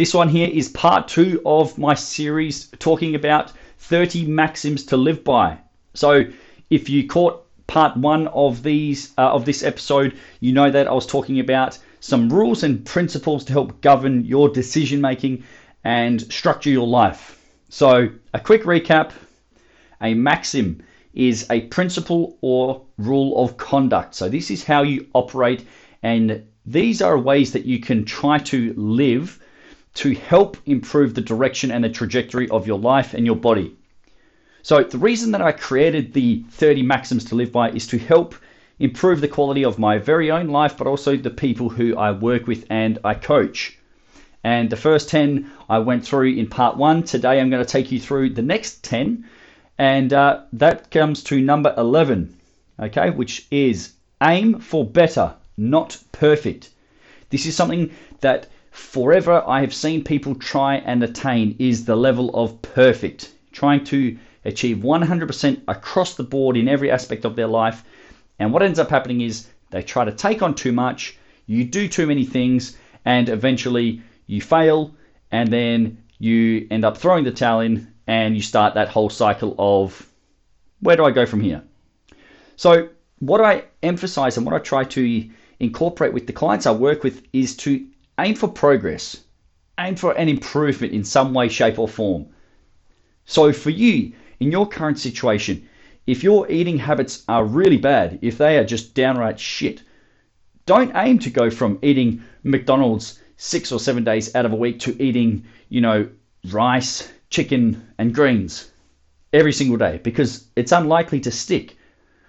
This one here is part two of my series talking about 30 maxims to live by. So, if you caught part one of these uh, of this episode, you know that I was talking about some rules and principles to help govern your decision making and structure your life. So, a quick recap: a maxim is a principle or rule of conduct. So, this is how you operate, and these are ways that you can try to live to help improve the direction and the trajectory of your life and your body. So, the reason that I created the 30 maxims to live by is to help improve the quality of my very own life, but also the people who I work with and I coach. And the first 10 I went through in part one. Today I'm going to take you through the next 10, and uh, that comes to number 11, okay, which is aim for better, not perfect. This is something that forever I have seen people try and attain is the level of perfect, trying to achieve 100% across the board in every aspect of their life. And what ends up happening is they try to take on too much, you do too many things, and eventually you fail, and then you end up throwing the towel in and you start that whole cycle of where do I go from here? So, what I emphasize and what I try to incorporate with the clients I work with is to aim for progress, aim for an improvement in some way, shape, or form. So, for you, in your current situation, if your eating habits are really bad, if they are just downright shit, don't aim to go from eating McDonald's six or seven days out of a week to eating, you know, rice, chicken, and greens every single day because it's unlikely to stick.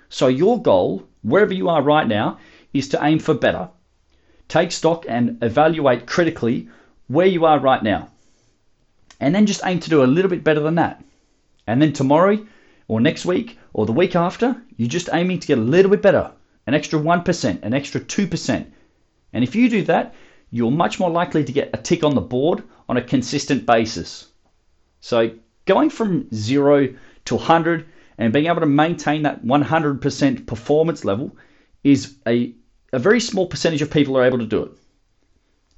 So, your goal, wherever you are right now, is to aim for better. Take stock and evaluate critically where you are right now. And then just aim to do a little bit better than that. And then tomorrow or next week or the week after, you're just aiming to get a little bit better an extra 1%, an extra 2%. And if you do that, you're much more likely to get a tick on the board on a consistent basis. So going from zero to 100 and being able to maintain that 100% performance level is a, a very small percentage of people are able to do it.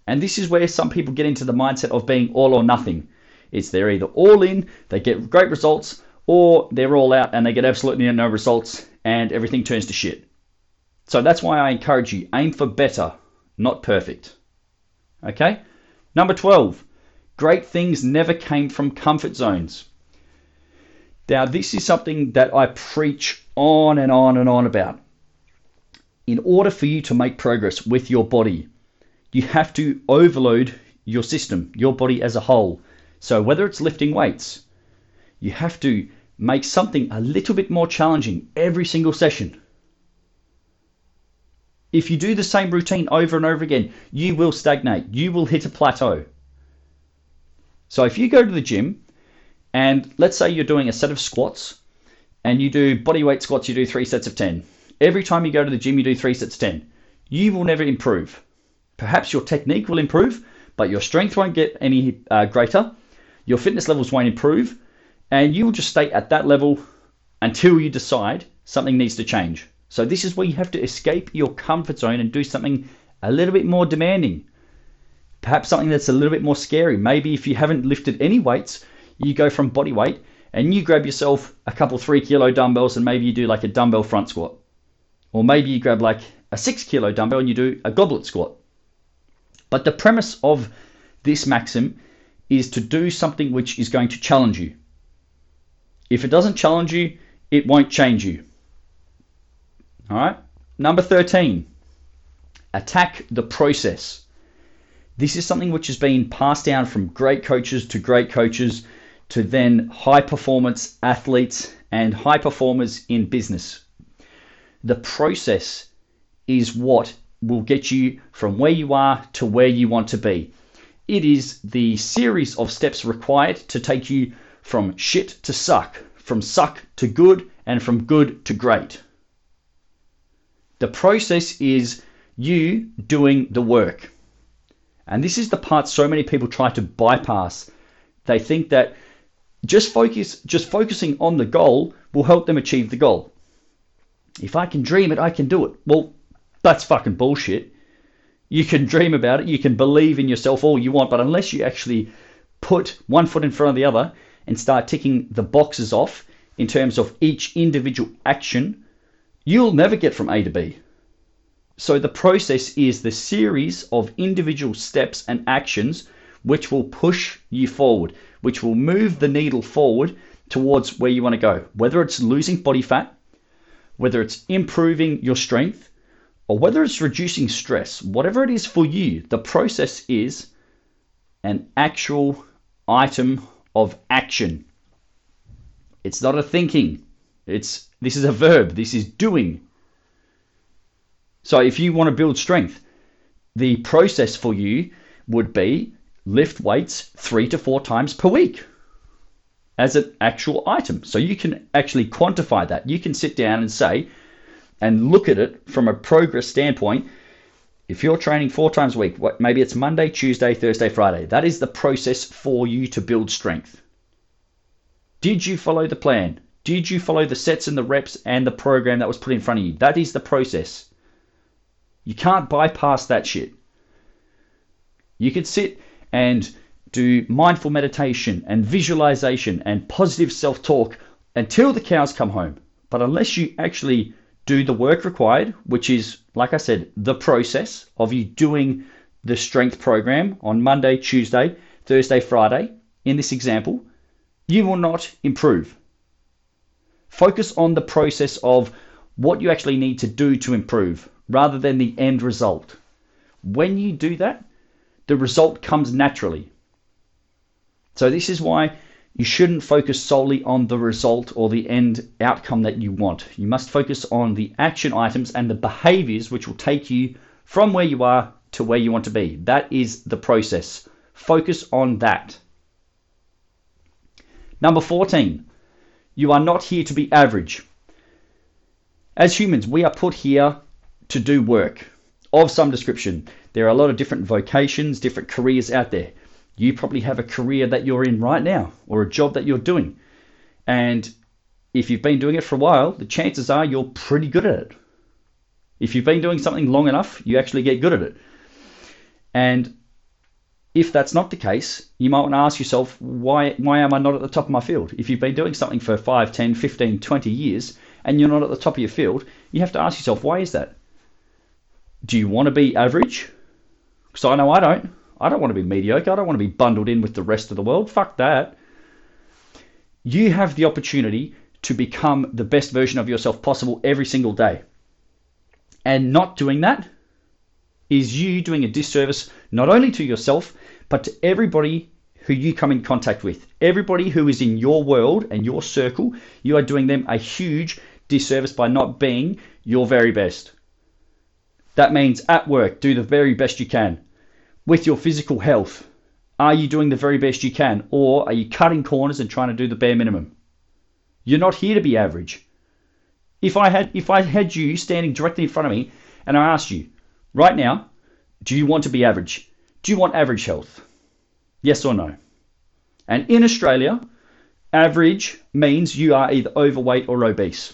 And this is where some people get into the mindset of being all or nothing. It's they're either all in, they get great results, or they're all out and they get absolutely no results and everything turns to shit. So that's why I encourage you aim for better, not perfect. Okay? Number 12. Great things never came from comfort zones. Now, this is something that I preach on and on and on about. In order for you to make progress with your body, you have to overload your system, your body as a whole. So, whether it's lifting weights, you have to make something a little bit more challenging every single session. If you do the same routine over and over again, you will stagnate. You will hit a plateau. So if you go to the gym and let's say you're doing a set of squats and you do body weight squats, you do three sets of 10. Every time you go to the gym, you do three sets of 10. You will never improve. Perhaps your technique will improve, but your strength won't get any uh, greater your fitness levels won't improve, and you will just stay at that level until you decide something needs to change. So, this is where you have to escape your comfort zone and do something a little bit more demanding. Perhaps something that's a little bit more scary. Maybe if you haven't lifted any weights, you go from body weight and you grab yourself a couple three kilo dumbbells and maybe you do like a dumbbell front squat. Or maybe you grab like a six kilo dumbbell and you do a goblet squat. But the premise of this maxim is to do something which is going to challenge you. If it doesn't challenge you, it won't change you. All right. Number 13, attack the process. This is something which has been passed down from great coaches to great coaches to then high performance athletes and high performers in business. The process is what will get you from where you are to where you want to be. It is the series of steps required to take you from shit to suck, from suck to good, and from good to great. The process is you doing the work. And this is the part so many people try to bypass. They think that just focus just focusing on the goal will help them achieve the goal. If I can dream it, I can do it. Well, that's fucking bullshit. You can dream about it, you can believe in yourself all you want, but unless you actually put one foot in front of the other and start ticking the boxes off in terms of each individual action, you'll never get from A to B. So the process is the series of individual steps and actions which will push you forward, which will move the needle forward towards where you want to go. Whether it's losing body fat, whether it's improving your strength, or whether it's reducing stress, whatever it is for you, the process is an actual item of action. It's not a thinking. It's this is a verb. This is doing. So if you want to build strength, the process for you would be lift weights 3 to 4 times per week as an actual item. So you can actually quantify that. You can sit down and say and look at it from a progress standpoint. If you're training four times a week, what, maybe it's Monday, Tuesday, Thursday, Friday. That is the process for you to build strength. Did you follow the plan? Did you follow the sets and the reps and the program that was put in front of you? That is the process. You can't bypass that shit. You could sit and do mindful meditation and visualization and positive self talk until the cows come home. But unless you actually do the work required, which is, like I said, the process of you doing the strength program on Monday, Tuesday, Thursday, Friday, in this example, you will not improve. Focus on the process of what you actually need to do to improve rather than the end result. When you do that, the result comes naturally. So this is why you shouldn't focus solely on the result or the end outcome that you want. You must focus on the action items and the behaviors which will take you from where you are to where you want to be. That is the process. Focus on that. Number 14, you are not here to be average. As humans, we are put here to do work of some description. There are a lot of different vocations, different careers out there. You probably have a career that you're in right now or a job that you're doing. And if you've been doing it for a while, the chances are you're pretty good at it. If you've been doing something long enough, you actually get good at it. And if that's not the case, you might want to ask yourself, why, why am I not at the top of my field? If you've been doing something for 5, 10, 15, 20 years and you're not at the top of your field, you have to ask yourself, why is that? Do you want to be average? Because I know I don't. I don't want to be mediocre. I don't want to be bundled in with the rest of the world. Fuck that. You have the opportunity to become the best version of yourself possible every single day. And not doing that is you doing a disservice not only to yourself, but to everybody who you come in contact with. Everybody who is in your world and your circle, you are doing them a huge disservice by not being your very best. That means at work, do the very best you can with your physical health? Are you doing the very best you can, or are you cutting corners and trying to do the bare minimum? You're not here to be average. If I had if I had you standing directly in front of me and I asked you, right now, do you want to be average? Do you want average health? Yes or no? And in Australia, average means you are either overweight or obese.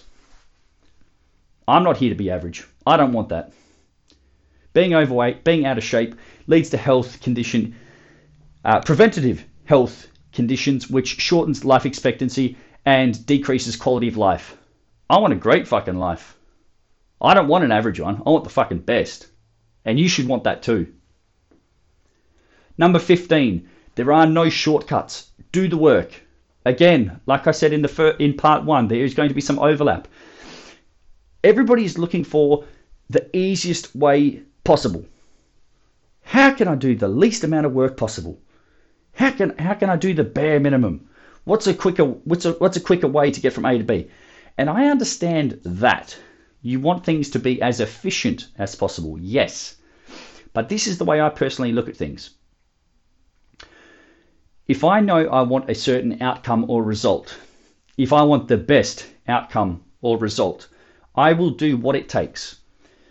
I'm not here to be average. I don't want that. Being overweight, being out of shape, leads to health condition, uh, preventative health conditions, which shortens life expectancy and decreases quality of life. I want a great fucking life. I don't want an average one. I want the fucking best. And you should want that too. Number 15, there are no shortcuts. Do the work. Again, like I said in the fir- in part 1, there is going to be some overlap. Everybody is looking for the easiest way possible. How can I do the least amount of work possible? How can how can I do the bare minimum? What's a quicker what's a what's a quicker way to get from A to B? And I understand that. You want things to be as efficient as possible. Yes. But this is the way I personally look at things. If I know I want a certain outcome or result, if I want the best outcome or result, I will do what it takes.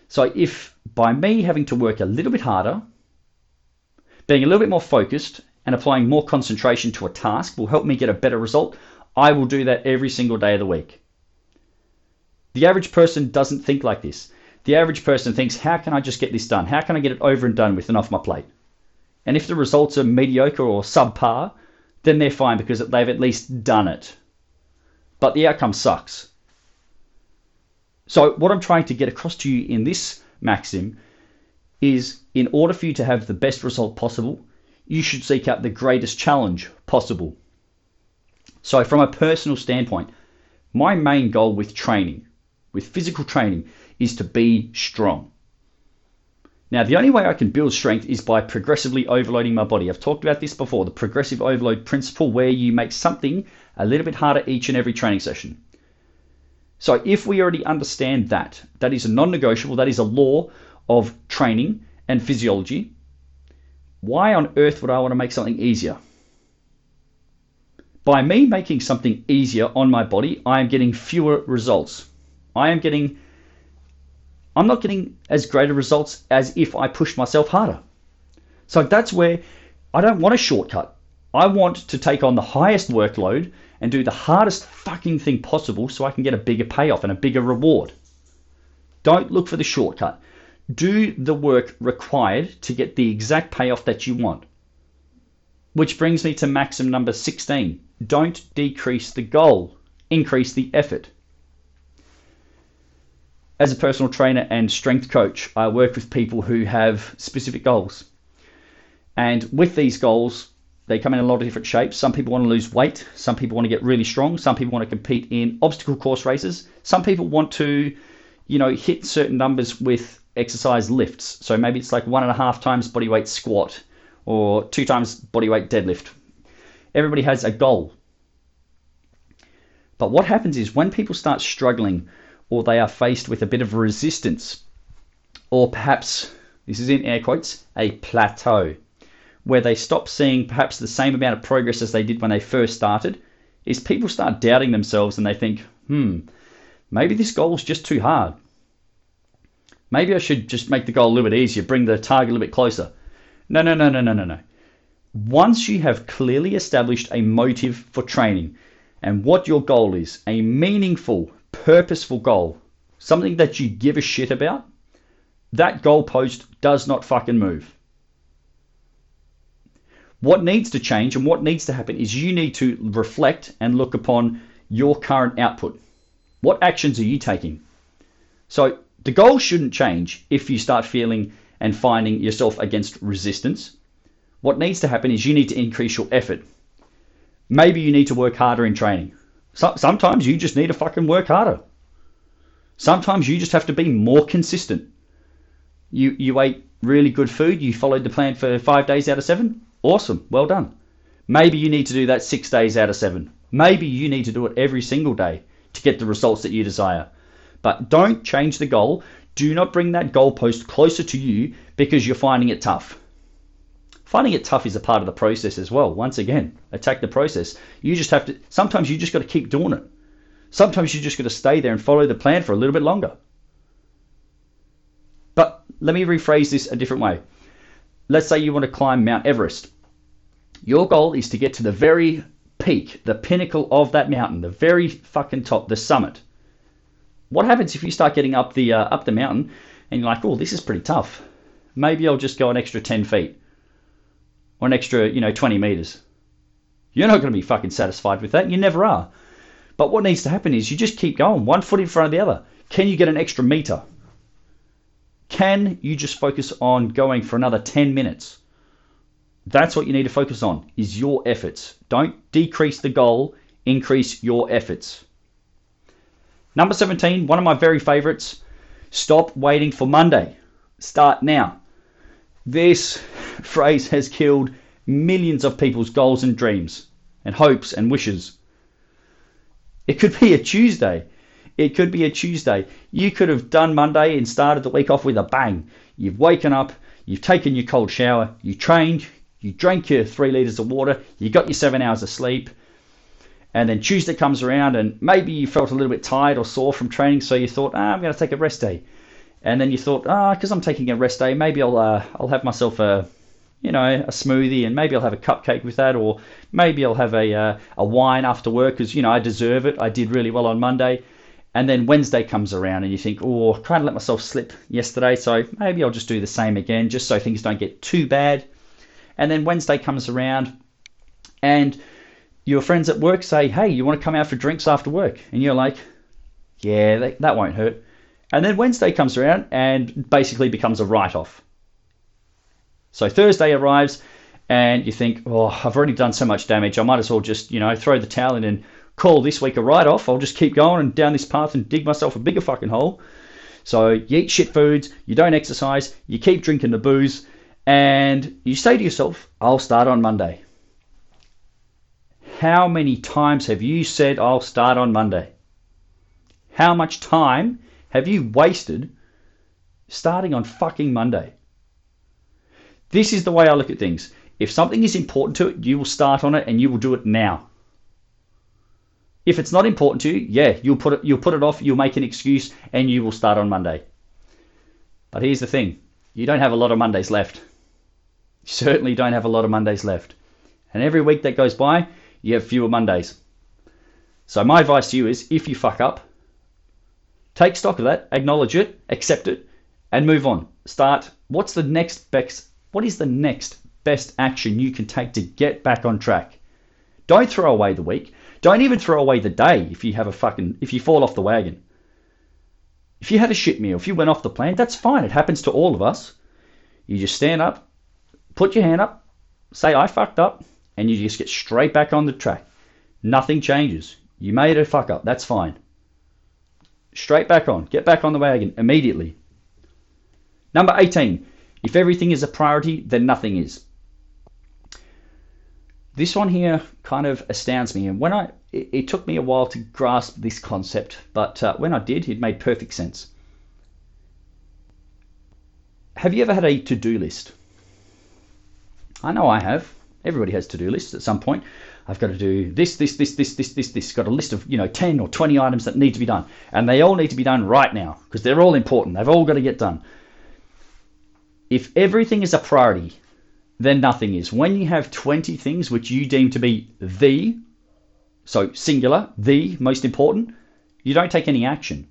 So if by me having to work a little bit harder, being a little bit more focused, and applying more concentration to a task will help me get a better result, I will do that every single day of the week. The average person doesn't think like this. The average person thinks, how can I just get this done? How can I get it over and done with and off my plate? And if the results are mediocre or subpar, then they're fine because they've at least done it. But the outcome sucks. So, what I'm trying to get across to you in this maxim is in order for you to have the best result possible, you should seek out the greatest challenge possible. So, from a personal standpoint, my main goal with training, with physical training, is to be strong. Now, the only way I can build strength is by progressively overloading my body. I've talked about this before the progressive overload principle, where you make something a little bit harder each and every training session. So, if we already understand that, that is a non negotiable, that is a law of training and physiology, why on earth would I want to make something easier? By me making something easier on my body, I am getting fewer results. I am getting I'm not getting as great results as if I push myself harder. So that's where I don't want a shortcut. I want to take on the highest workload and do the hardest fucking thing possible so I can get a bigger payoff and a bigger reward. Don't look for the shortcut. Do the work required to get the exact payoff that you want. Which brings me to maxim number 16. Don't decrease the goal, increase the effort. As a personal trainer and strength coach, I work with people who have specific goals. And with these goals, they come in a lot of different shapes. Some people want to lose weight, some people want to get really strong, some people want to compete in obstacle course races, some people want to, you know, hit certain numbers with exercise lifts. So maybe it's like one and a half times body weight squat or two times body weight deadlift. Everybody has a goal. But what happens is when people start struggling or they are faced with a bit of resistance, or perhaps, this is in air quotes, a plateau, where they stop seeing perhaps the same amount of progress as they did when they first started, is people start doubting themselves and they think, hmm, maybe this goal is just too hard. Maybe I should just make the goal a little bit easier, bring the target a little bit closer. No, no, no, no, no, no, no. Once you have clearly established a motive for training and what your goal is, a meaningful, purposeful goal, something that you give a shit about, that goalpost does not fucking move. What needs to change and what needs to happen is you need to reflect and look upon your current output. What actions are you taking? So the goal shouldn't change if you start feeling and finding yourself against resistance. What needs to happen is you need to increase your effort. Maybe you need to work harder in training. So, sometimes you just need to fucking work harder. Sometimes you just have to be more consistent. You you ate really good food, you followed the plan for five days out of seven. Awesome, well done. Maybe you need to do that six days out of seven. Maybe you need to do it every single day to get the results that you desire. But don't change the goal. Do not bring that goalpost closer to you because you're finding it tough. Finding it tough is a part of the process as well. Once again, attack the process. You just have to, sometimes you just got to keep doing it. Sometimes you just got to stay there and follow the plan for a little bit longer. But let me rephrase this a different way. Let's say you want to climb Mount Everest. Your goal is to get to the very peak, the pinnacle of that mountain, the very fucking top, the summit. What happens if you start getting up the uh, up the mountain and you're like, "Oh, this is pretty tough. Maybe I'll just go an extra 10 feet." or an extra, you know, 20 meters. You're not going to be fucking satisfied with that. You never are. But what needs to happen is you just keep going, one foot in front of the other. Can you get an extra meter? Can you just focus on going for another 10 minutes? That's what you need to focus on is your efforts. Don't decrease the goal, increase your efforts. Number 17, one of my very favorites, stop waiting for Monday. Start now. This phrase has killed millions of people's goals and dreams and hopes and wishes. It could be a Tuesday. It could be a Tuesday. You could have done Monday and started the week off with a bang. You've woken up, you've taken your cold shower, you trained, You drank your three litres of water, you got your seven hours of sleep, and then Tuesday comes around and maybe you felt a little bit tired or sore from training, so you thought, ah, I'm going to take a rest day. And then you thought, ah, because I'm taking a rest day, maybe I'll uh, I'll have myself a you know a smoothie and maybe I'll have a cupcake with that, or maybe I'll have a uh, a wine after work because you know I deserve it. I did really well on Monday. And then Wednesday comes around and you think, oh, I kind of let myself slip yesterday, so maybe I'll just do the same again, just so things don't get too bad. And then Wednesday comes around and your friends at work say, hey, you want to come out for drinks after work? And you're like, yeah, that, that won't hurt. And then Wednesday comes around and basically becomes a write off. So Thursday arrives and you think, oh, I've already done so much damage. I might as well just, you know, throw the towel in and call this week a write off. I'll just keep going and down this path and dig myself a bigger fucking hole. So you eat shit foods, you don't exercise, you keep drinking the booze, and you say to yourself, I'll start on Monday. How many times have you said, I'll start on Monday? How much time have you wasted starting on fucking Monday? This is the way I look at things. If something is important to it, you will start on it and you will do it now. If it's not important to you, yeah, you'll put it you'll put it off, you'll make an excuse, and you will start on Monday. But here's the thing: you don't have a lot of Mondays left. You certainly don't have a lot of Mondays left. And every week that goes by, you have fewer Mondays. So my advice to you is if you fuck up, take stock of that, acknowledge it, accept it, and move on. Start what's the next best what is the next best action you can take to get back on track? Don't throw away the week. Don't even throw away the day if you have a fucking if you fall off the wagon. If you had a shit meal, if you went off the plan, that's fine. It happens to all of us. You just stand up, put your hand up, say I fucked up, and you just get straight back on the track. Nothing changes. You made a fuck up. That's fine. Straight back on. Get back on the wagon immediately. Number 18. If everything is a priority, then nothing is. This one here kind of astounds me, and when I it, it took me a while to grasp this concept, but uh, when I did, it made perfect sense. Have you ever had a to-do list? I know I have. Everybody has to-do lists at some point. I've got to do this, this, this, this, this, this, this. Got a list of you know ten or twenty items that need to be done, and they all need to be done right now because they're all important. They've all got to get done. If everything is a priority, then nothing is. When you have 20 things which you deem to be the, so singular, the most important, you don't take any action.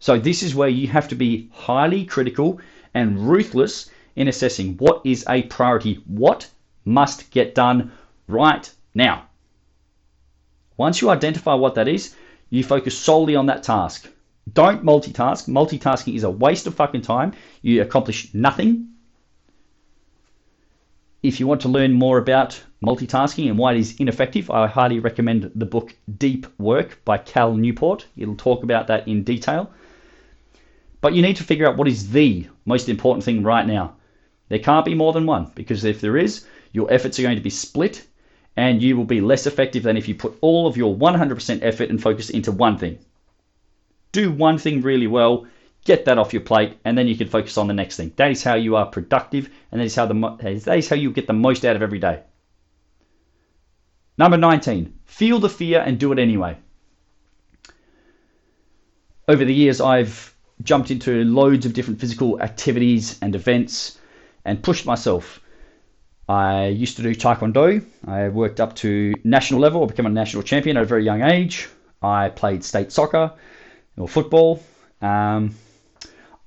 So this is where you have to be highly critical and ruthless in assessing what is a priority, what must get done right now. Once you identify what that is, you focus solely on that task. Don't multitask. Multitasking is a waste of fucking time. You accomplish nothing if you want to learn more about multitasking and why it is ineffective, I highly recommend the book Deep Work by Cal Newport. It'll talk about that in detail. But you need to figure out what is the most important thing right now. There can't be more than one because if there is, your efforts are going to be split and you will be less effective than if you put all of your 100% effort and focus into one thing. Do one thing really well get that off your plate, and then you can focus on the next thing. That is how you are productive, and that is how the that is how you get the most out of every day. Number 19, feel the fear and do it anyway. Over the years, I've jumped into loads of different physical activities and events and pushed myself. I used to do taekwondo. I worked up to national level, became a national champion at a very young age. I played state soccer or football. Um,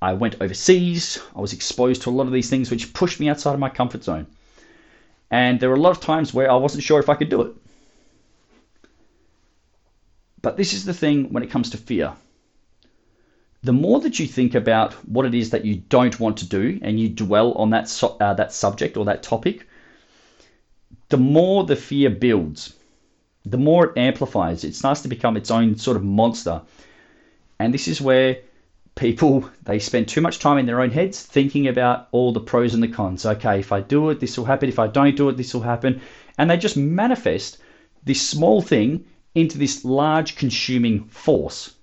I went overseas. I was exposed to a lot of these things which pushed me outside of my comfort zone. And there were a lot of times where I wasn't sure if I could do it. But this is the thing when it comes to fear. The more that you think about what it is that you don't want to do and you dwell on that, so, uh, that subject or that topic, the more the fear builds, the more it amplifies. It starts to become its own sort of monster. And this is where people they spend too much time in their own heads thinking about all the pros and the cons. Okay, if I do it, this will happen. If I don't do it, this will happen. And they just manifest this small thing into this large consuming force.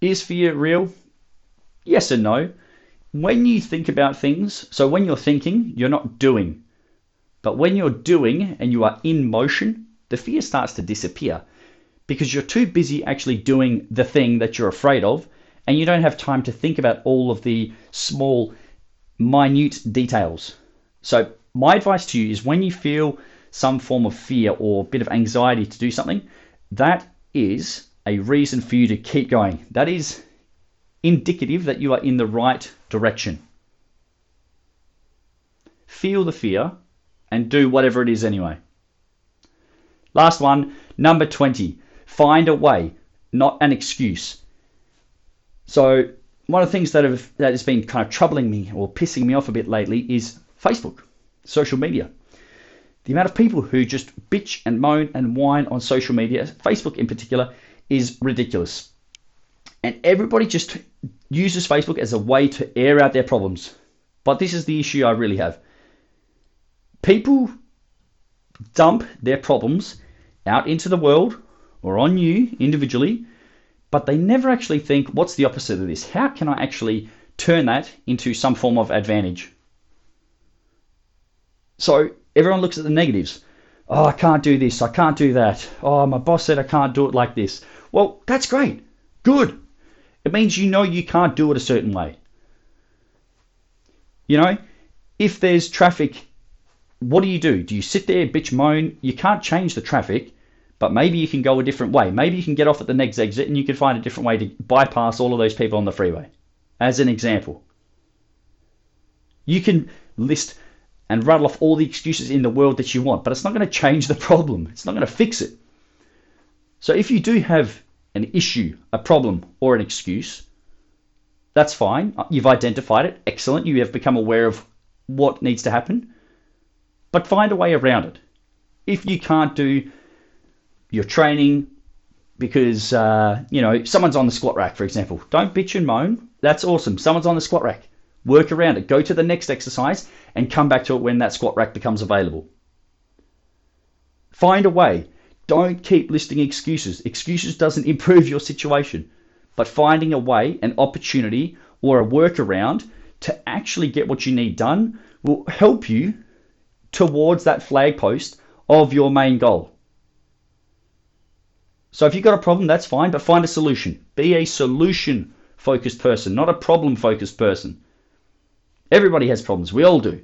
Is fear real? Yes and no. when you think about things, so when you're thinking, you're not doing. But when you're doing and you are in motion, the fear starts to disappear because you're too busy actually doing the thing that you're afraid of and you don't have time to think about all of the small, minute details. So, my advice to you is when you feel some form of fear or bit of anxiety to do something, that is a reason for you to keep going. That is indicative that you are in the right direction. Feel the fear and do whatever it is anyway. Last one, number 20. Find a way, not an excuse. So, one of the things that have that has been kind of troubling me or pissing me off a bit lately is Facebook, social media. The amount of people who just bitch and moan and whine on social media, Facebook in particular, is ridiculous. And everybody just uses Facebook as a way to air out their problems. But this is the issue I really have. People dump their problems out into the world or on you individually, but they never actually think, what's the opposite of this? How can I actually turn that into some form of advantage? So everyone looks at the negatives. Oh, I can't do this. I can't do that. Oh, my boss said I can't do it like this. Well, that's great. Good. It means you know you can't do it a certain way. You know, if there's traffic, what do you do? Do you sit there, bitch, moan? You can't change the traffic, but maybe you can go a different way. Maybe you can get off at the next exit and you can find a different way to bypass all of those people on the freeway, as an example. You can list and rattle off all the excuses in the world that you want, but it's not going to change the problem. It's not going to fix it. So if you do have an issue, a problem, or an excuse, that's fine. Uh, you've identified it. Excellent. You have become aware of what needs to happen. But find a way around it. If you can't do your training because, uh, you know, someone's on the squat rack, for example, don't bitch and moan. That's awesome. Someone's on the squat rack. Work around it. Go to the next exercise and come back to it when that squat rack becomes available. Find a way. Don't keep listing excuses. Excuses doesn't improve your situation. But finding a way, an opportunity, or a workaround to actually get what you need done will help you towards that flag post of your main goal. So if you've got a problem, that's fine, but find a solution. Be a solution focused person, not a problem focused person. Everybody has problems, we all do.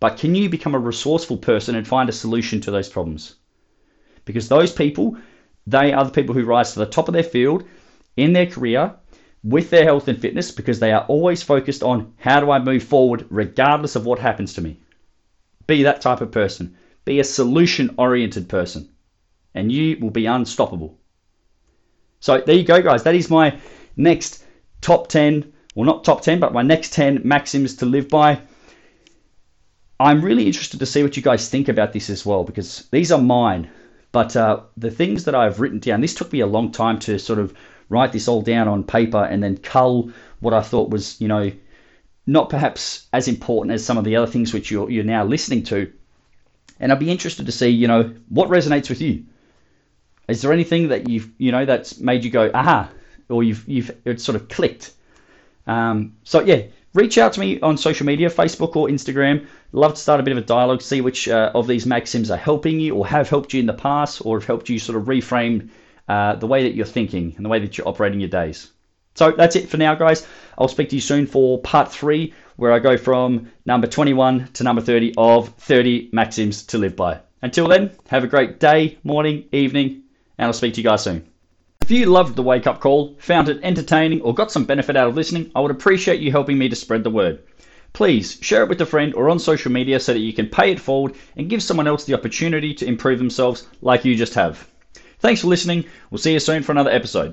But can you become a resourceful person and find a solution to those problems? because those people, they are the people who rise to the top of their field in their career with their health and fitness because they are always focused on how do I move forward regardless of what happens to me. Be that type of person. Be a solution oriented person, and you will be unstoppable. So there you go, guys. That is my next top 10, well, not top 10, but my next 10 maxims to live by. I'm really interested to see what you guys think about this as well because these are mine. But uh, the things that I've written down, this took me a long time to sort of write this all down on paper and then cull what I thought was, you know, not perhaps as important as some of the other things which you're, you're now listening to. And I'd be interested to see, you know, what resonates with you. Is there anything that you've, you know, that's made you go, aha, or you've, you've, it's sort of clicked? Um, so yeah, reach out to me on social media, Facebook or Instagram. Love to start a bit of a dialogue, see which uh, of these maxims are helping you or have helped you in the past or have helped you sort of reframe uh, the way that you're thinking and the way that you're operating your days. So that's it for now, guys. I'll speak to you soon for part three, where I go from number 21 to number 30 of 30 maxims to live by. Until then, have a great day, morning, evening, and I'll speak to you guys soon. If you loved the wake up call, found it entertaining, or got some benefit out of listening, I would appreciate you helping me to spread the word. Please share it with a friend or on social media so that you can pay it forward and give someone else the opportunity to improve themselves like you just have. Thanks for listening. We'll see you soon for another episode.